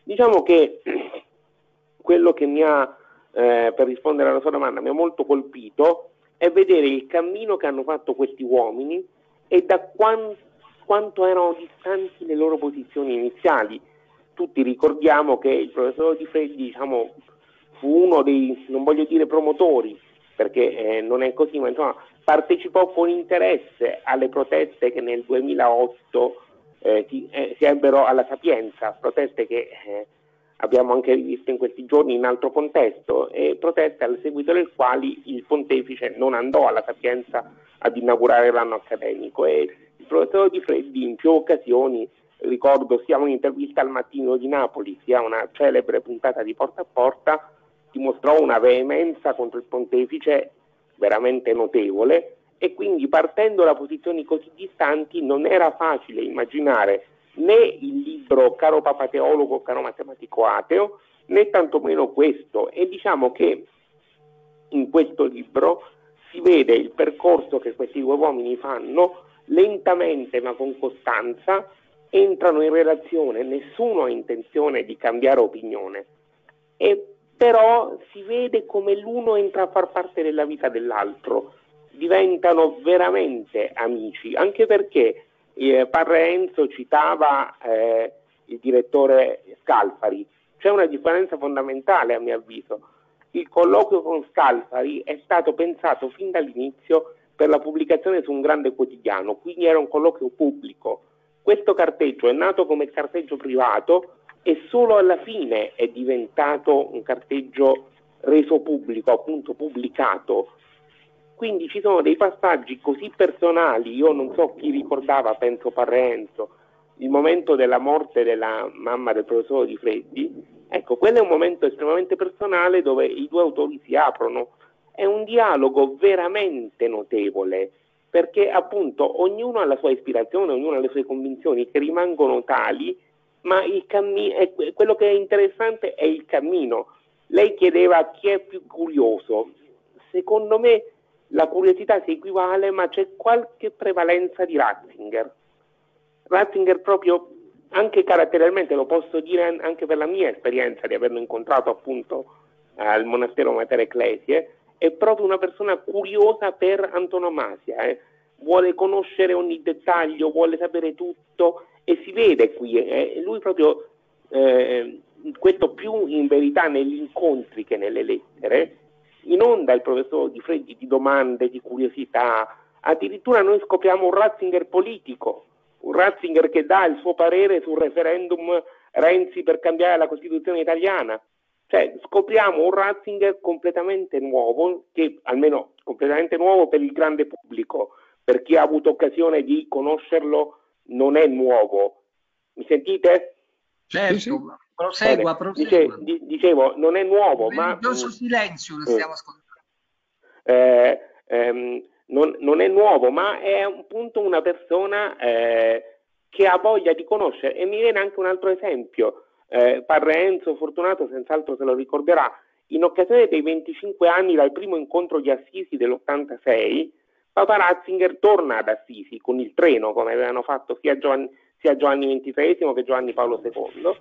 Diciamo che (clears throat) quello che mi ha, eh, per rispondere alla sua domanda, mi ha molto colpito è vedere il cammino che hanno fatto questi uomini e da quanto, quanto erano distanti le loro posizioni iniziali. Tutti ricordiamo che il professor Di Freddi diciamo, fu uno dei, non voglio dire promotori, perché eh, non è così, ma insomma, partecipò con interesse alle proteste che nel 2008 eh, si, eh, si, ebbero alla Sapienza, proteste che eh, abbiamo anche rivisto in questi giorni in altro contesto, e proteste al seguito delle quali il pontefice non andò alla Sapienza ad inaugurare l'anno accademico. E il professor Di Freddi in più occasioni, ricordo sia un'intervista al mattino di Napoli, sia una celebre puntata di porta a porta, dimostrò una veemenza contro il pontefice veramente notevole e quindi partendo da posizioni così distanti non era facile immaginare né il libro Caro Papa Teologo, Caro Matematico Ateo, né tantomeno questo. E diciamo che in questo libro si vede il percorso che questi due uomini fanno lentamente ma con costanza, entrano in relazione, nessuno ha intenzione di cambiare opinione. E però si vede come l'uno entra a far parte della vita dell'altro, diventano veramente amici, anche perché eh, Parrenzo citava eh, il direttore Scalfari, c'è una differenza fondamentale a mio avviso. Il colloquio con Scalfari è stato pensato fin dall'inizio per la pubblicazione su un grande quotidiano, quindi era un colloquio pubblico. Questo carteggio è nato come carteggio privato e solo alla fine è diventato un carteggio reso pubblico, appunto pubblicato. Quindi ci sono dei passaggi così personali, io non so chi ricordava, penso Parrenzo, il momento della morte della mamma del professore Di Freddi, ecco, quello è un momento estremamente personale dove i due autori si aprono. È un dialogo veramente notevole, perché appunto ognuno ha la sua ispirazione, ognuno ha le sue convinzioni che rimangono tali ma cammi- quello che è interessante è il cammino. Lei chiedeva chi è più curioso. Secondo me la curiosità si equivale, ma c'è qualche prevalenza di Ratzinger. Ratzinger proprio, anche caratterialmente, lo posso dire anche per la mia esperienza di averlo incontrato appunto al monastero Mater Ecclesiae, è proprio una persona curiosa per antonomasia. Eh. Vuole conoscere ogni dettaglio, vuole sapere tutto e si vede qui, eh, lui proprio, eh, questo più in verità negli incontri che nelle lettere, inonda il professor Di Freddi di domande, di curiosità, addirittura noi scopriamo un Ratzinger politico, un Ratzinger che dà il suo parere sul referendum Renzi per cambiare la Costituzione italiana. Cioè, scopriamo un Ratzinger completamente nuovo, che almeno completamente nuovo per il grande pubblico, per chi ha avuto occasione di conoscerlo non è nuovo. Mi sentite? Certo, sì, prosegua, prosegua. Dice, dicevo, non è nuovo, ma... Religioso silenzio lo stiamo ascoltando. Eh, ehm, non, non, è nuovo, ma è appunto una persona eh, che ha voglia di conoscere. E mi viene anche un altro esempio. Eh, Parre Enzo Fortunato, senz'altro se lo ricorderà, in occasione dei 25 anni dal primo incontro di Assisi dell'86, Papa Ratzinger torna ad Assisi con il treno, come avevano fatto sia Giovanni, sia Giovanni XXIII che Giovanni Paolo II,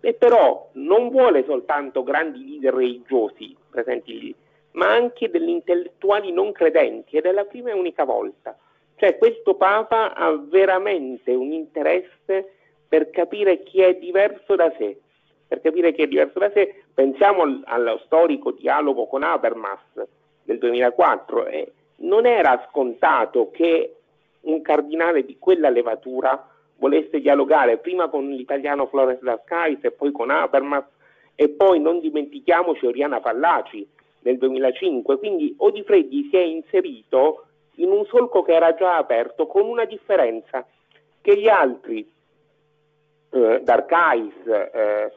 e però non vuole soltanto grandi leader religiosi presenti lì, ma anche degli intellettuali non credenti, ed è la prima e unica volta. Cioè questo Papa ha veramente un interesse per capire chi è diverso da sé. Per capire chi è diverso da sé, pensiamo allo storico dialogo con Habermas del 2004, e non era scontato che un cardinale di quella levatura volesse dialogare prima con l'italiano Flores Lascais e poi con Habermas e poi non dimentichiamoci Oriana Fallaci nel 2005, quindi Odifreddi si è inserito in un solco che era già aperto con una differenza che gli altri, eh, D'Arcais, eh,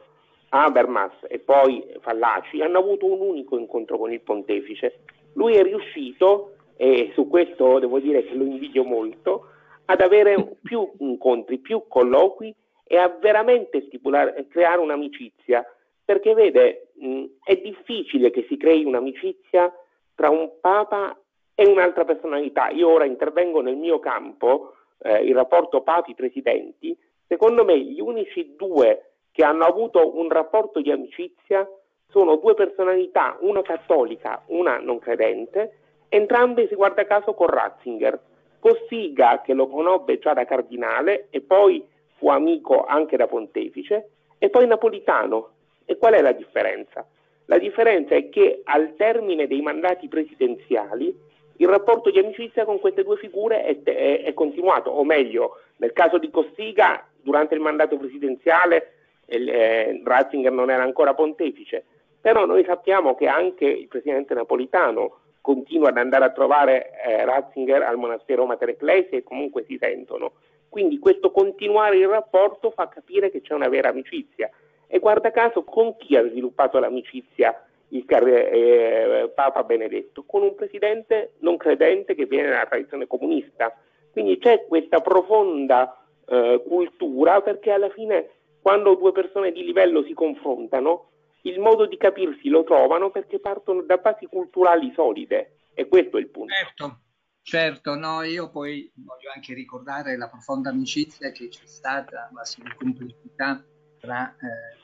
Habermas e poi Fallaci hanno avuto un unico incontro con il pontefice. Lui è riuscito, e su questo devo dire che lo invidio molto, ad avere più incontri, più colloqui e a veramente stipulare, creare un'amicizia. Perché vede, mh, è difficile che si crei un'amicizia tra un papa e un'altra personalità. Io ora intervengo nel mio campo, eh, il rapporto papi-presidenti. Secondo me gli unici due che hanno avuto un rapporto di amicizia sono due personalità, una cattolica, una non credente, entrambe si guarda caso con Ratzinger. Cossiga, che lo conobbe già da cardinale e poi fu amico anche da pontefice, e poi Napolitano. E qual è la differenza? La differenza è che al termine dei mandati presidenziali il rapporto di amicizia con queste due figure è, è, è continuato, o meglio, nel caso di Cossiga, durante il mandato presidenziale eh, Ratzinger non era ancora pontefice, però noi sappiamo che anche il presidente napolitano continua ad andare a trovare eh, Ratzinger al monastero Mater Ecclesia e comunque si sentono. Quindi questo continuare il rapporto fa capire che c'è una vera amicizia. E guarda caso con chi ha sviluppato l'amicizia il eh, Papa Benedetto? Con un presidente non credente che viene dalla tradizione comunista. Quindi c'è questa profonda eh, cultura perché alla fine quando due persone di livello si confrontano, il modo di capirsi lo trovano perché partono da basi culturali solide. E questo è il punto. Certo, certo, no, io poi voglio anche ricordare la profonda amicizia che c'è stata, la complicità tra eh,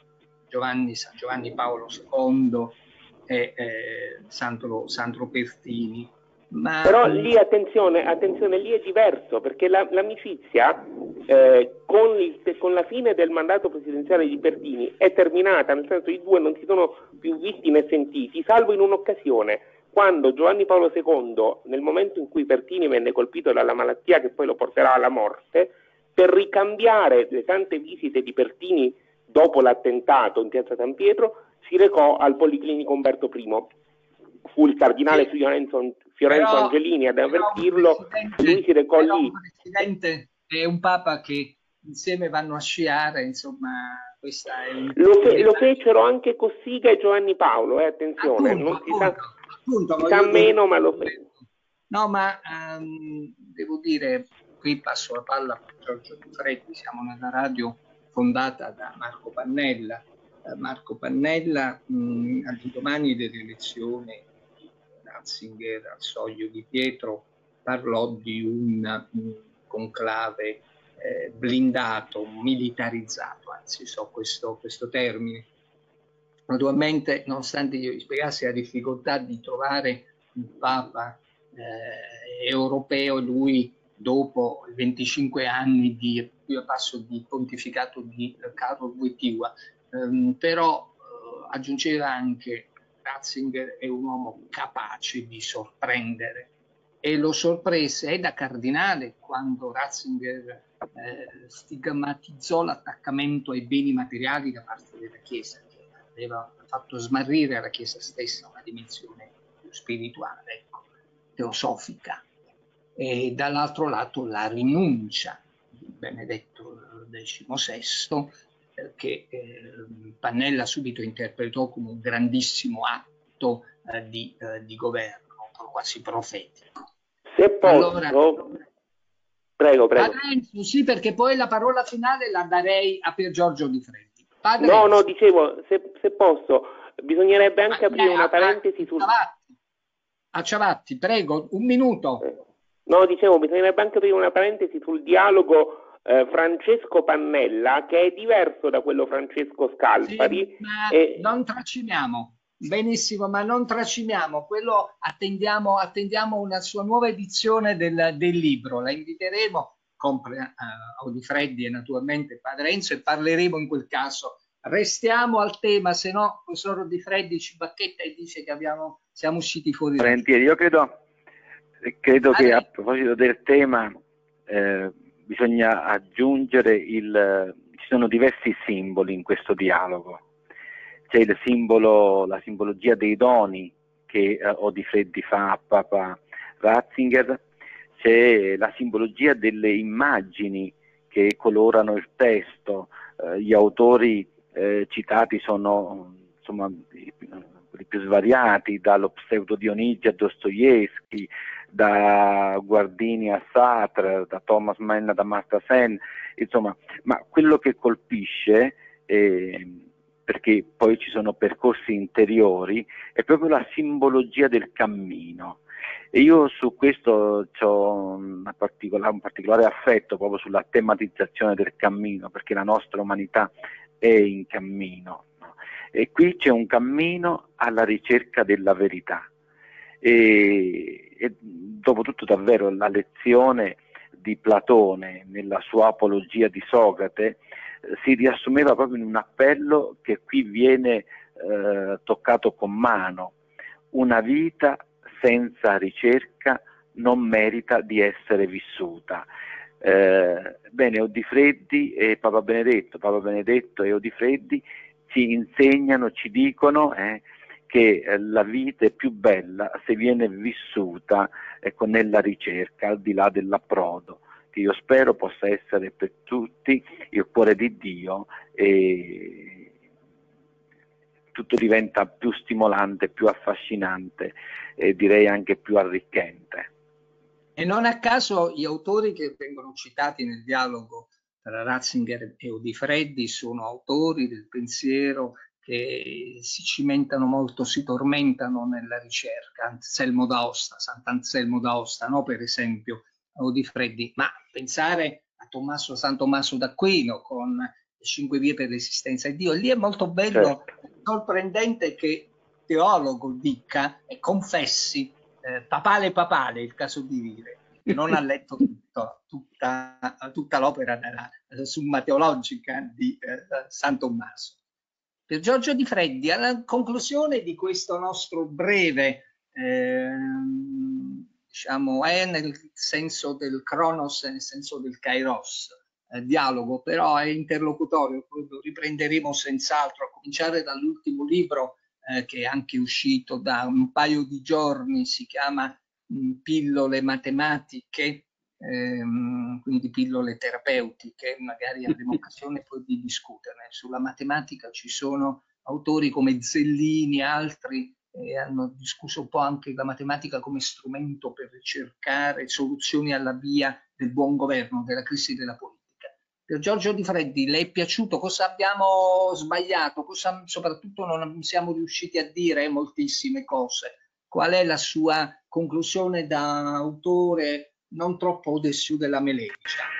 Giovanni, San Giovanni Paolo II e eh, Sandro, Sandro Pertini, ma... Però lì attenzione, attenzione, lì è diverso perché la, l'amicizia eh, con, il, con, la fine del mandato presidenziale di Pertini è terminata, nel senso che i due non si sono più visti né sentiti, salvo in un'occasione quando Giovanni Paolo II, nel momento in cui Pertini venne colpito dalla malattia che poi lo porterà alla morte, per ricambiare le tante visite di Pertini dopo l'attentato in piazza San Pietro, si recò al Policlinico Umberto I fu il cardinale. Fiorenzo, Fiorenzo però, Angelini ad avvertirlo, lui si recò lì. Un presidente è un papa che insieme vanno a sciare, insomma, questa è un... lo, fe- lo fecero anche Cossiga e Giovanni Paolo, eh, attenzione, appunto, non si sa, appunto, si sa meno, ma lo fecero. No, ma um, devo dire, qui passo la palla a Giorgio Freddi, siamo nella radio fondata da Marco Pannella. Marco Pannella, mh, all'indomani dell'elezione Ratzinger al soglio di Pietro parlò di un, un conclave eh, blindato, militarizzato, anzi so questo, questo termine. Naturalmente, nonostante io spiegassi la difficoltà di trovare un Papa eh, europeo, lui dopo 25 anni di passo di pontificato di Carlo Wojtyła, ehm, però eh, aggiungeva anche Ratzinger è un uomo capace di sorprendere e lo sorprese da cardinale quando Ratzinger eh, stigmatizzò l'attaccamento ai beni materiali da parte della Chiesa, che aveva fatto smarrire alla Chiesa stessa una dimensione più spirituale, ecco, teosofica. E dall'altro lato la rinuncia di Benedetto XVI che eh, Pannella subito interpretò come un grandissimo atto eh, di, eh, di, governo, quasi profetico. Se posso, allora, prego, prego. Padre sì, perché poi la parola finale la darei a Pier Giorgio Di Freddi. Padre no, Enzo. no, dicevo, se, se, posso, bisognerebbe anche Ma, aprire una a, parentesi su... A Ciavatti, prego, un minuto. Eh, no, dicevo, bisognerebbe anche aprire una parentesi sul dialogo eh, Francesco Pannella che è diverso da quello Francesco Scalfari. Sì, e... Non tracimiamo. Benissimo, ma non tracimiamo, quello attendiamo, attendiamo una sua nuova edizione del, del libro, la inviteremo, compre uh, Audifreddi e naturalmente Padre Enzo e parleremo in quel caso. Restiamo al tema, se no il professor Audifreddi ci bacchetta e dice che abbiamo, siamo usciti fuori. Volentieri, io credo, credo che a proposito del tema eh, bisogna aggiungere il, ci sono diversi simboli in questo dialogo. C'è il simbolo, la simbologia dei doni che eh, Odifreddi fa a Papa Ratzinger, c'è la simbologia delle immagini che colorano il testo. Eh, gli autori eh, citati sono insomma, i, più svariati, dallo pseudo Dionigi a Dostoevsky, da Guardini a Sartre, da Thomas Mann ad Amartya Sen, insomma, ma quello che colpisce, eh, perché poi ci sono percorsi interiori, è proprio la simbologia del cammino. E io su questo ho un particolare, un particolare affetto proprio sulla tematizzazione del cammino, perché la nostra umanità è in cammino. No? E qui c'è un cammino alla ricerca della verità. E, e dopo tutto davvero la lezione di Platone nella sua apologia di Socrate eh, si riassumeva proprio in un appello che qui viene eh, toccato con mano. Una vita senza ricerca non merita di essere vissuta. Eh, bene, Odifreddi e Papa Benedetto, Papa Benedetto e Odifreddi ci insegnano, ci dicono eh, che eh, la vita è più bella se viene vissuta ecco, nella ricerca, al di là dell'approdo, che io spero possa essere per tutti il cuore di Dio e tutto diventa più stimolante, più affascinante e direi anche più arricchente. E non a caso gli autori che vengono citati nel dialogo tra Ratzinger e Odifreddi sono autori del pensiero che si cimentano molto, si tormentano nella ricerca. Anselmo d'Aosta, Sant'Anselmo d'Aosta, no? per esempio, o di Freddi, ma pensare a Tommaso San Tommaso d'Aquino con le cinque vie per l'esistenza di Dio, lì è molto bello, certo. sorprendente che teologo dica e confessi eh, papale papale il caso di dire non ha letto tutto, tutta, tutta, l'opera della Summa Teologica di eh, San Tommaso per Giorgio Di Freddi, alla conclusione di questo nostro breve, eh, diciamo, è nel senso del Cronos, nel senso del Kairos, eh, dialogo, però è interlocutorio, lo riprenderemo senz'altro, a cominciare dall'ultimo libro eh, che è anche uscito da un paio di giorni, si chiama Pillole matematiche, ehm, quindi pillole terapeutiche, magari avremo (laughs) occasione poi di discuterne. Sulla matematica ci sono autori come Zellini e altri eh, hanno discusso un po' anche la matematica come strumento per ricercare soluzioni alla via del buon governo, della crisi della politica. Per Giorgio Di Freddi, le è piaciuto? Cosa abbiamo sbagliato? Cosa soprattutto non siamo riusciti a dire moltissime cose? Qual è la sua conclusione da autore non troppo Odessio della Melè, diciamo,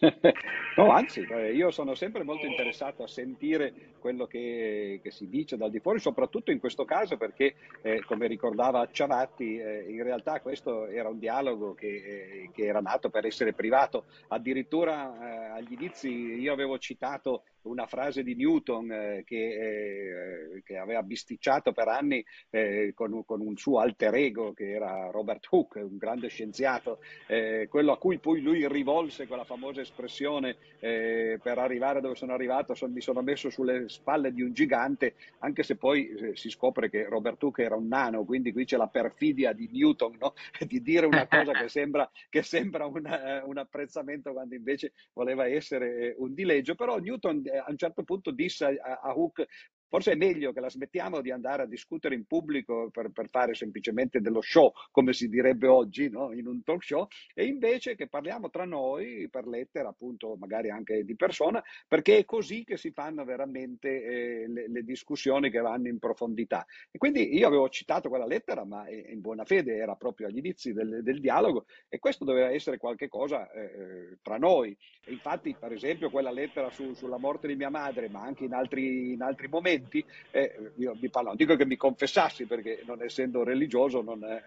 (laughs) no, anzi, eh, io sono sempre molto interessato a sentire quello che, che, si dice dal di fuori, soprattutto in questo caso perché, eh, come ricordava Ciavatti, eh, in realtà questo era un dialogo che, eh, che, era nato per essere privato. Addirittura eh, agli inizi io avevo citato una frase di Newton eh, che, che, aveva bisticciato per anni con, con, un suo alter ego che era Robert Hooke, un grande scienziato, quello a cui poi lui rivolse quella famosa espressione per arrivare dove sono arrivato, son, mi sono messo sulle spalle di un gigante, anche se poi eh, si scopre che Robert Hooke era un nano, quindi qui c'è la perfidia di Newton no? (laughs) di dire una cosa che sembra, che sembra una, eh, un apprezzamento quando invece voleva essere eh, un dileggio, però Newton a un certo punto disse a, a Hooke Forse è meglio che la smettiamo di andare a discutere in pubblico per, per fare semplicemente dello show, come si direbbe oggi no? in un talk show, e invece che parliamo tra noi per lettera, appunto, magari anche di persona, perché è così che si fanno veramente eh, le, le, discussioni che vanno in profondità. E quindi io avevo citato quella lettera, ma in buona fede era proprio agli inizi del, del dialogo, e questo doveva essere qualcosa eh, eh, tra noi. E infatti, per esempio, quella lettera su, sulla morte di mia madre, ma anche in altri, in altri momenti, momenti, eh, io vi parlo, non dico che mi confessassi perché non essendo religioso non, eh,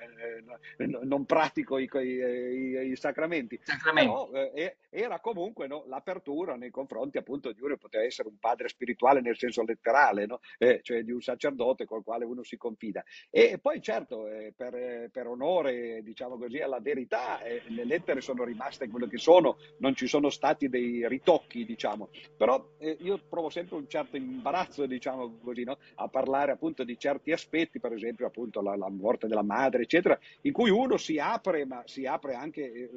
eh non pratico i, i, i sacramenti, sacramenti. però eh, era comunque no, l'apertura nei confronti appunto di uno poteva essere un padre spirituale nel senso letterale, no? Eh, cioè di un sacerdote col quale uno si confida. E poi certo, per, per, onore diciamo così alla verità, le lettere sono rimaste quello che sono, non ci sono stati dei ritocchi diciamo, però io provo sempre un certo imbarazzo diciamo così, no? a parlare appunto di certi aspetti, per esempio appunto la, la, morte della madre, eccetera, in cui uno si apre, ma si apre anche eh,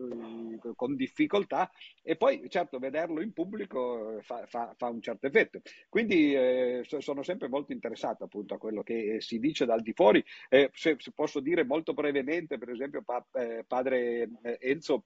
con difficoltà e poi certo vederlo in pubblico fa, fa, fa un certo effetto. Quindi eh, sono sempre molto interessato appunto a quello che si dice dal di fuori. Eh, se, se, posso dire molto brevemente, per esempio, pa, eh, padre eh, Enzo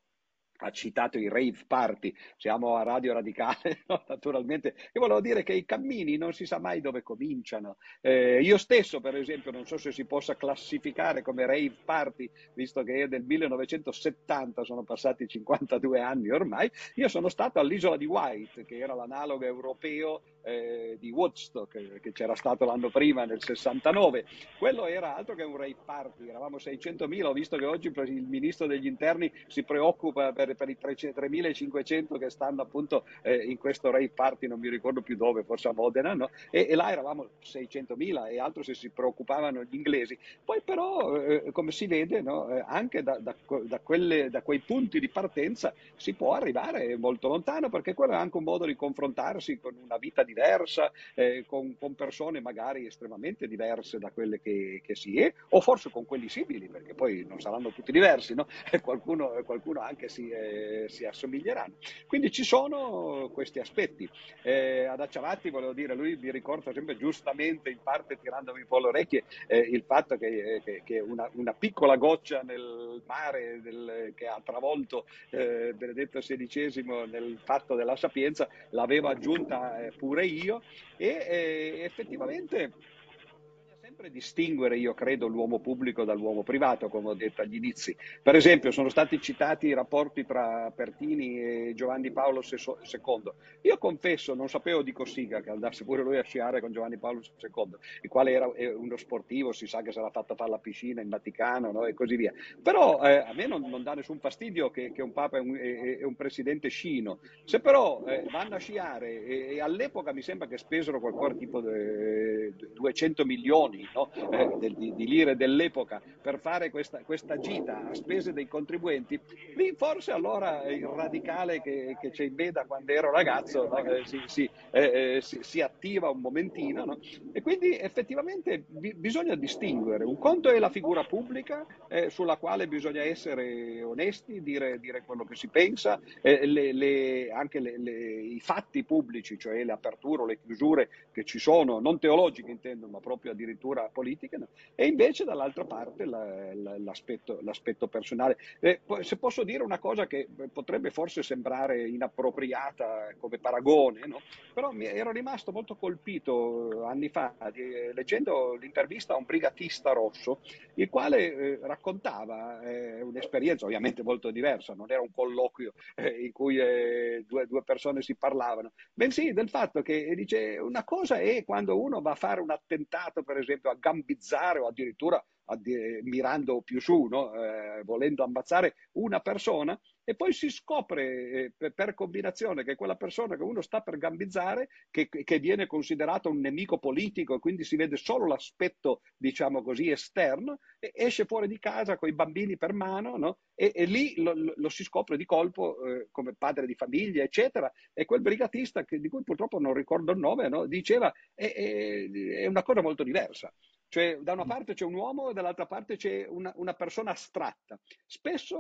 ha citato i rave party, siamo a Radio Radicale, (laughs) no? naturalmente. Io volevo dire che i cammini non si sa mai dove cominciano. Eh, io stesso, per esempio, non so se si possa classificare come rave party, visto che è del 1970, sono passati 52 anni ormai, io sono stato all'isola di White, che era l'analogo europeo eh, di Woodstock, che c'era stato l'anno prima, nel 69. Quello era altro che un rave party, eravamo 600.000, ho visto che oggi il ministro degli interni si preoccupa per per, i 3.500 che stanno appunto eh, in questo rave party, non mi ricordo più dove, forse a Modena, no? e, e, là eravamo 600.000 e altro se si preoccupavano gli inglesi. Poi però, eh, come si vede, no? eh, anche da, da, da, quelle, da, quei punti di partenza si può arrivare molto lontano perché quello è anche un modo di confrontarsi con una vita diversa, eh, con, con, persone magari estremamente diverse da quelle che, che, si è, o forse con quelli simili, perché poi non saranno tutti diversi, no? (laughs) qualcuno, qualcuno anche si eh, si assomiglieranno. Quindi ci sono questi aspetti. Eh, ad Acciavatti, volevo dire, lui mi ricorda sempre giustamente, in parte tirandomi un po' le orecchie, eh, il fatto che, che, che una, una, piccola goccia nel mare del, che ha travolto eh, Benedetto XVI nel fatto della sapienza l'avevo aggiunta eh, pure io e eh, effettivamente sempre distinguere, io credo, l'uomo pubblico dall'uomo privato, come ho detto agli inizi. Per esempio, sono stati citati i rapporti tra Pertini e Giovanni Paolo II. Io confesso, non sapevo di Cossiga, che andasse pure lui a sciare con Giovanni Paolo II, il quale era uno sportivo, si sa che sarà fatto fare la piscina in Vaticano no? e così via. Però eh, a me non, non, dà nessun fastidio che, che un Papa è un, è, è un, presidente scino. Se però eh, vanno a sciare e, e, all'epoca mi sembra che spesero qualcosa tipo 200 milioni no? eh, di, di, lire dell'epoca per fare questa, questa, gita a spese dei contribuenti, lì forse allora il radicale che, che c'è in veda quando ero ragazzo no? eh, si, si, eh, eh si, si, attiva un momentino no? e quindi effettivamente bi- bisogna distinguere. Un conto è la figura pubblica eh, sulla quale bisogna essere onesti, dire, dire quello che si pensa, eh, le, le, anche le, i fatti pubblici, cioè le aperture o le chiusure che ci sono, non teologiche intendo, ma proprio addirittura figura politica, no? e invece dall'altra parte la, la, l'aspetto, l'aspetto, personale. Eh, se posso dire una cosa che potrebbe forse sembrare inappropriata come paragone, no? però mi ero rimasto molto colpito anni fa di, leggendo l'intervista a un brigatista rosso, il quale eh, raccontava eh, un'esperienza ovviamente molto diversa, non era un colloquio eh, in cui eh, due, due, persone si parlavano, bensì del fatto che dice una cosa è quando uno va a fare un attentato, per esempio, esempio a gambizzare o addirittura mirando più su, no? eh, volendo ammazzare una persona e poi si scopre eh, per combinazione che quella persona che uno sta per gambizzare, che, che viene considerato un nemico politico e quindi si vede solo l'aspetto, diciamo così, esterno, esce fuori di casa con i bambini per mano no? e, e, lì lo, lo, si scopre di colpo eh, come padre di famiglia, eccetera. E quel brigatista, che, di cui purtroppo non ricordo il nome, no? diceva è, è, è una cosa molto diversa. Cioè, da una parte c'è un uomo e dall'altra parte c'è una, una persona astratta. Spesso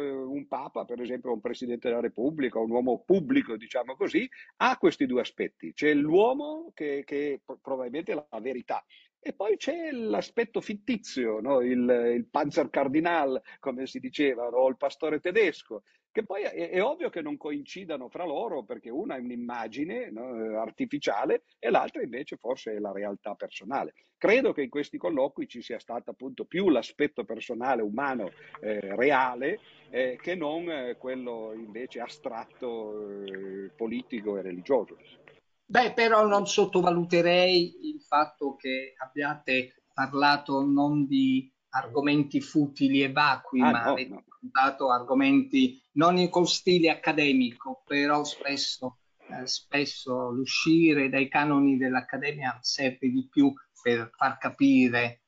eh, un papa, per esempio un presidente della Repubblica, un uomo pubblico, diciamo così, ha questi due aspetti. C'è l'uomo che, che probabilmente è la verità e poi c'è l'aspetto fittizio, no? il, il Panzer Cardinal, come si diceva, no? il pastore tedesco, che poi è, è, ovvio che non coincidano fra loro perché una è un'immagine no? artificiale e l'altra invece forse è la realtà personale. Credo che in questi colloqui ci sia stato appunto più l'aspetto personale, umano, eh, reale, eh, che non eh, quello invece astratto, eh, politico e religioso. Beh, però non sottovaluterei il fatto che abbiate parlato non di argomenti futili e vacui, ah, ma no, no. Dato argomenti non con stile accademico, però spesso, eh, spesso l'uscire dai canoni dell'accademia serve di più per far capire eh,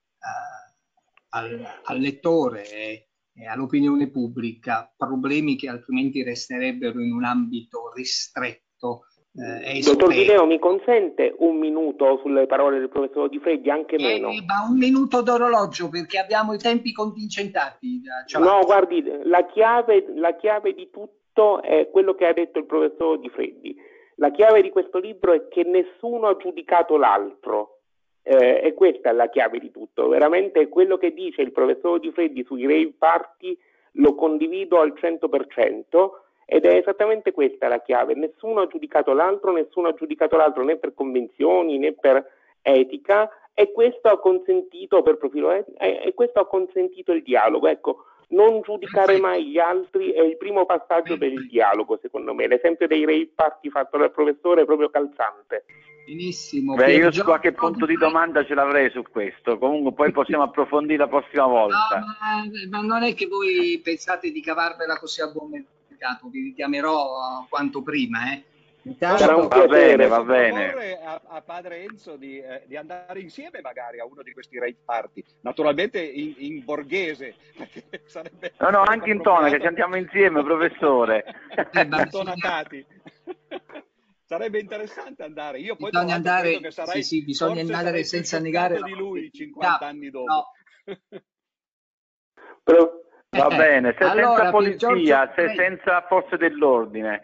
al, al, lettore e, e all'opinione pubblica problemi che altrimenti resterebbero in un ambito ristretto eh, Dottor Di Leo, mi consente un minuto sulle parole del professor Di Freddi, anche eh, meno? ma un minuto d'orologio perché abbiamo i tempi contingentati. Cioè, no, guardi, la chiave, la chiave di tutto è quello che ha detto il professor Di Freddi. La chiave di questo libro è che nessuno ha giudicato l'altro. Eh, e questa è la chiave di tutto. Veramente quello che dice il professor Di Freddi sui rave party lo condivido al 100% ed è esattamente questa la chiave. Nessuno ha giudicato l'altro, nessuno ha giudicato l'altro né per convenzioni né per etica e questo ha consentito per profilo e questo ha consentito il dialogo. Ecco, non giudicare mai gli altri è il primo passaggio per il dialogo, secondo me. L'esempio dei rave party fatto dal professore è proprio calzante. Benissimo. Beh, io su qualche punto di domanda ce l'avrei su questo, comunque poi possiamo approfondire la prossima (laughs) volta. No, ma, ma, non è che voi pensate di cavarvela così a buon mercato, vi richiamerò quanto prima, eh. Intanto, va bene, va bene. A, a, padre Enzo di, eh, di, andare insieme magari a uno di questi rave party, naturalmente in, in borghese. (laughs) no, no, anche in tona, che ci andiamo insieme, professore. Eh. (laughs) Sarebbe interessante andare. Io poi bisogna andare, che sarai, sì, sì, bisogna andare senza negare di lui 50 no, anni dopo. No. (laughs) Però, Va eh, bene, se allora, senza polizia, se senza forze dell'ordine.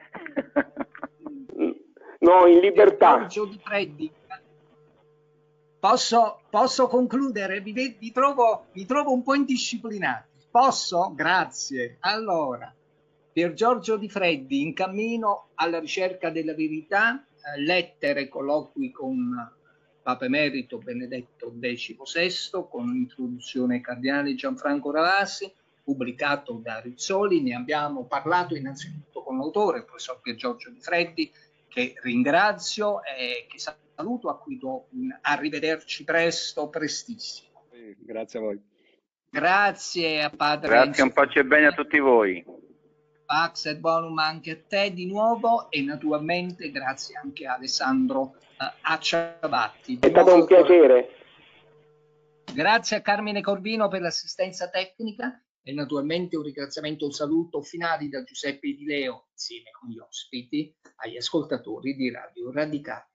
no, in libertà. Posso, posso concludere? Vi, vi, trovo, vi trovo un po' indisciplinati. Posso? Grazie. Allora, Pier Giorgio Di Freddi, in cammino alla ricerca della verità, eh, lettere, colloqui con Papa Emerito Benedetto XVI, con l'introduzione cardinale Gianfranco Ravasi, pubblicato da Rizzoli. Ne abbiamo parlato innanzitutto con l'autore, il professor Pier Giorgio Di Freddi, che ringrazio e che saluto, a cui do un arrivederci presto, prestissimo. Grazie a voi. Grazie a padre. Grazie, un pace e bene a tutti voi. Pax et bonum anche a te di nuovo e naturalmente grazie anche a Alessandro uh, Acciabatti. È stato un piacere. Grazie a Carmine Corvino per l'assistenza tecnica e naturalmente un ringraziamento, un saluto finale da Giuseppe Di Leo insieme con gli ospiti agli ascoltatori di Radio Radicale.